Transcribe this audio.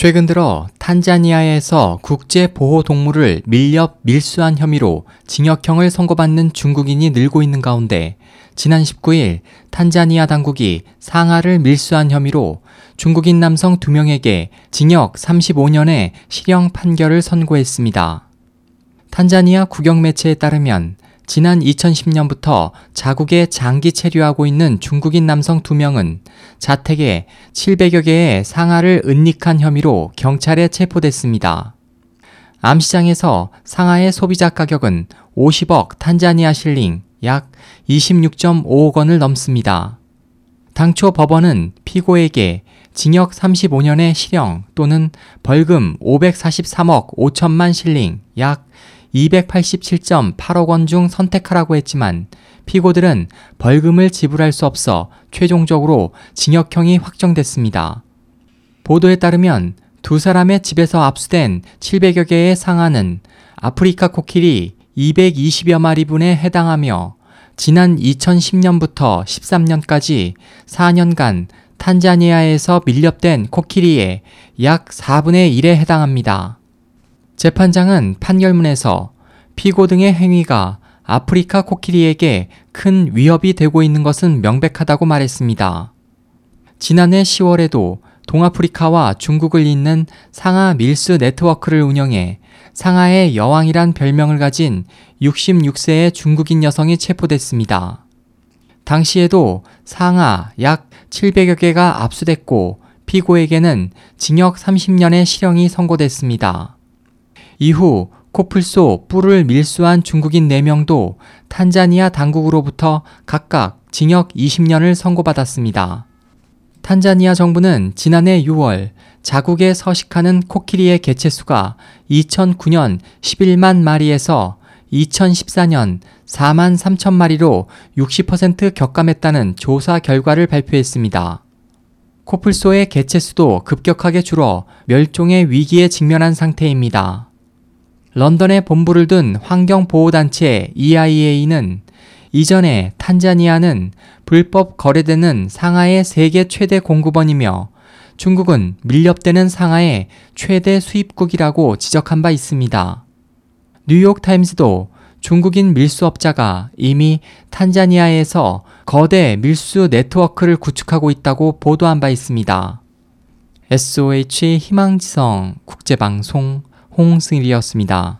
최근 들어 탄자니아에서 국제보호동물을 밀렵 밀수한 혐의로 징역형을 선고받는 중국인이 늘고 있는 가운데 지난 19일 탄자니아 당국이 상하를 밀수한 혐의로 중국인 남성 2명에게 징역 35년의 실형 판결을 선고했습니다. 탄자니아 국영매체에 따르면 지난 2010년부터 자국에 장기 체류하고 있는 중국인 남성 2명은 자택에 700여 개의 상하를 은닉한 혐의로 경찰에 체포됐습니다. 암시장에서 상하의 소비자 가격은 50억 탄자니아 실링 약 26.5억 원을 넘습니다. 당초 법원은 피고에게 징역 35년의 실형 또는 벌금 543억 5천만 실링 약 287.8억 원 중 선택하라고 했지만 피고들은 벌금을 지불할 수 없어 최종적으로 징역형이 확정됐습니다. 보도에 따르면 두 사람의 집에서 압수된 700여 개의 상아는 아프리카 코끼리 220여 마리분에 해당하며 지난 2010년부터 13년까지 4년간 탄자니아에서 밀렵된 코끼리의 약 4분의 1에 해당합니다. 재판장은 판결문에서 피고 등의 행위가 아프리카 코끼리에게 큰 위협이 되고 있는 것은 명백하다고 말했습니다. 지난해 10월에도 동아프리카와 중국을 잇는 상하 밀수 네트워크를 운영해 상하의 여왕이란 별명을 가진 66세의 중국인 여성이 체포됐습니다. 당시에도 상하 약 700여 개가 압수됐고 피고에게는 징역 30년의 실형이 선고됐습니다. 이후 코플소 뿔을 밀수한 중국인 4명도 탄자니아 당국으로부터 각각 징역 20년을 선고받았습니다. 탄자니아 정부는 지난해 6월 자국에 서식하는 코끼리의 개체수가 2009년 11만 마리에서 2014년 4만 3천 마리로 60% 격감했다는 조사 결과를 발표했습니다. 코플소의 개체수도 급격하게 줄어 멸종의 위기에 직면한 상태입니다. 런던에 본부를 둔 환경보호단체 EIA는 이전에 탄자니아는 불법 거래되는 상하의 세계 최대 공급원이며 중국은 밀렵되는 상하의 최대 수입국이라고 지적한 바 있습니다. 뉴욕타임스도 중국인 밀수업자가 이미 탄자니아에서 거대 밀수 네트워크를 구축하고 있다고 보도한 바 있습니다. SOH 희망지성 국제방송 홍승일이었습니다.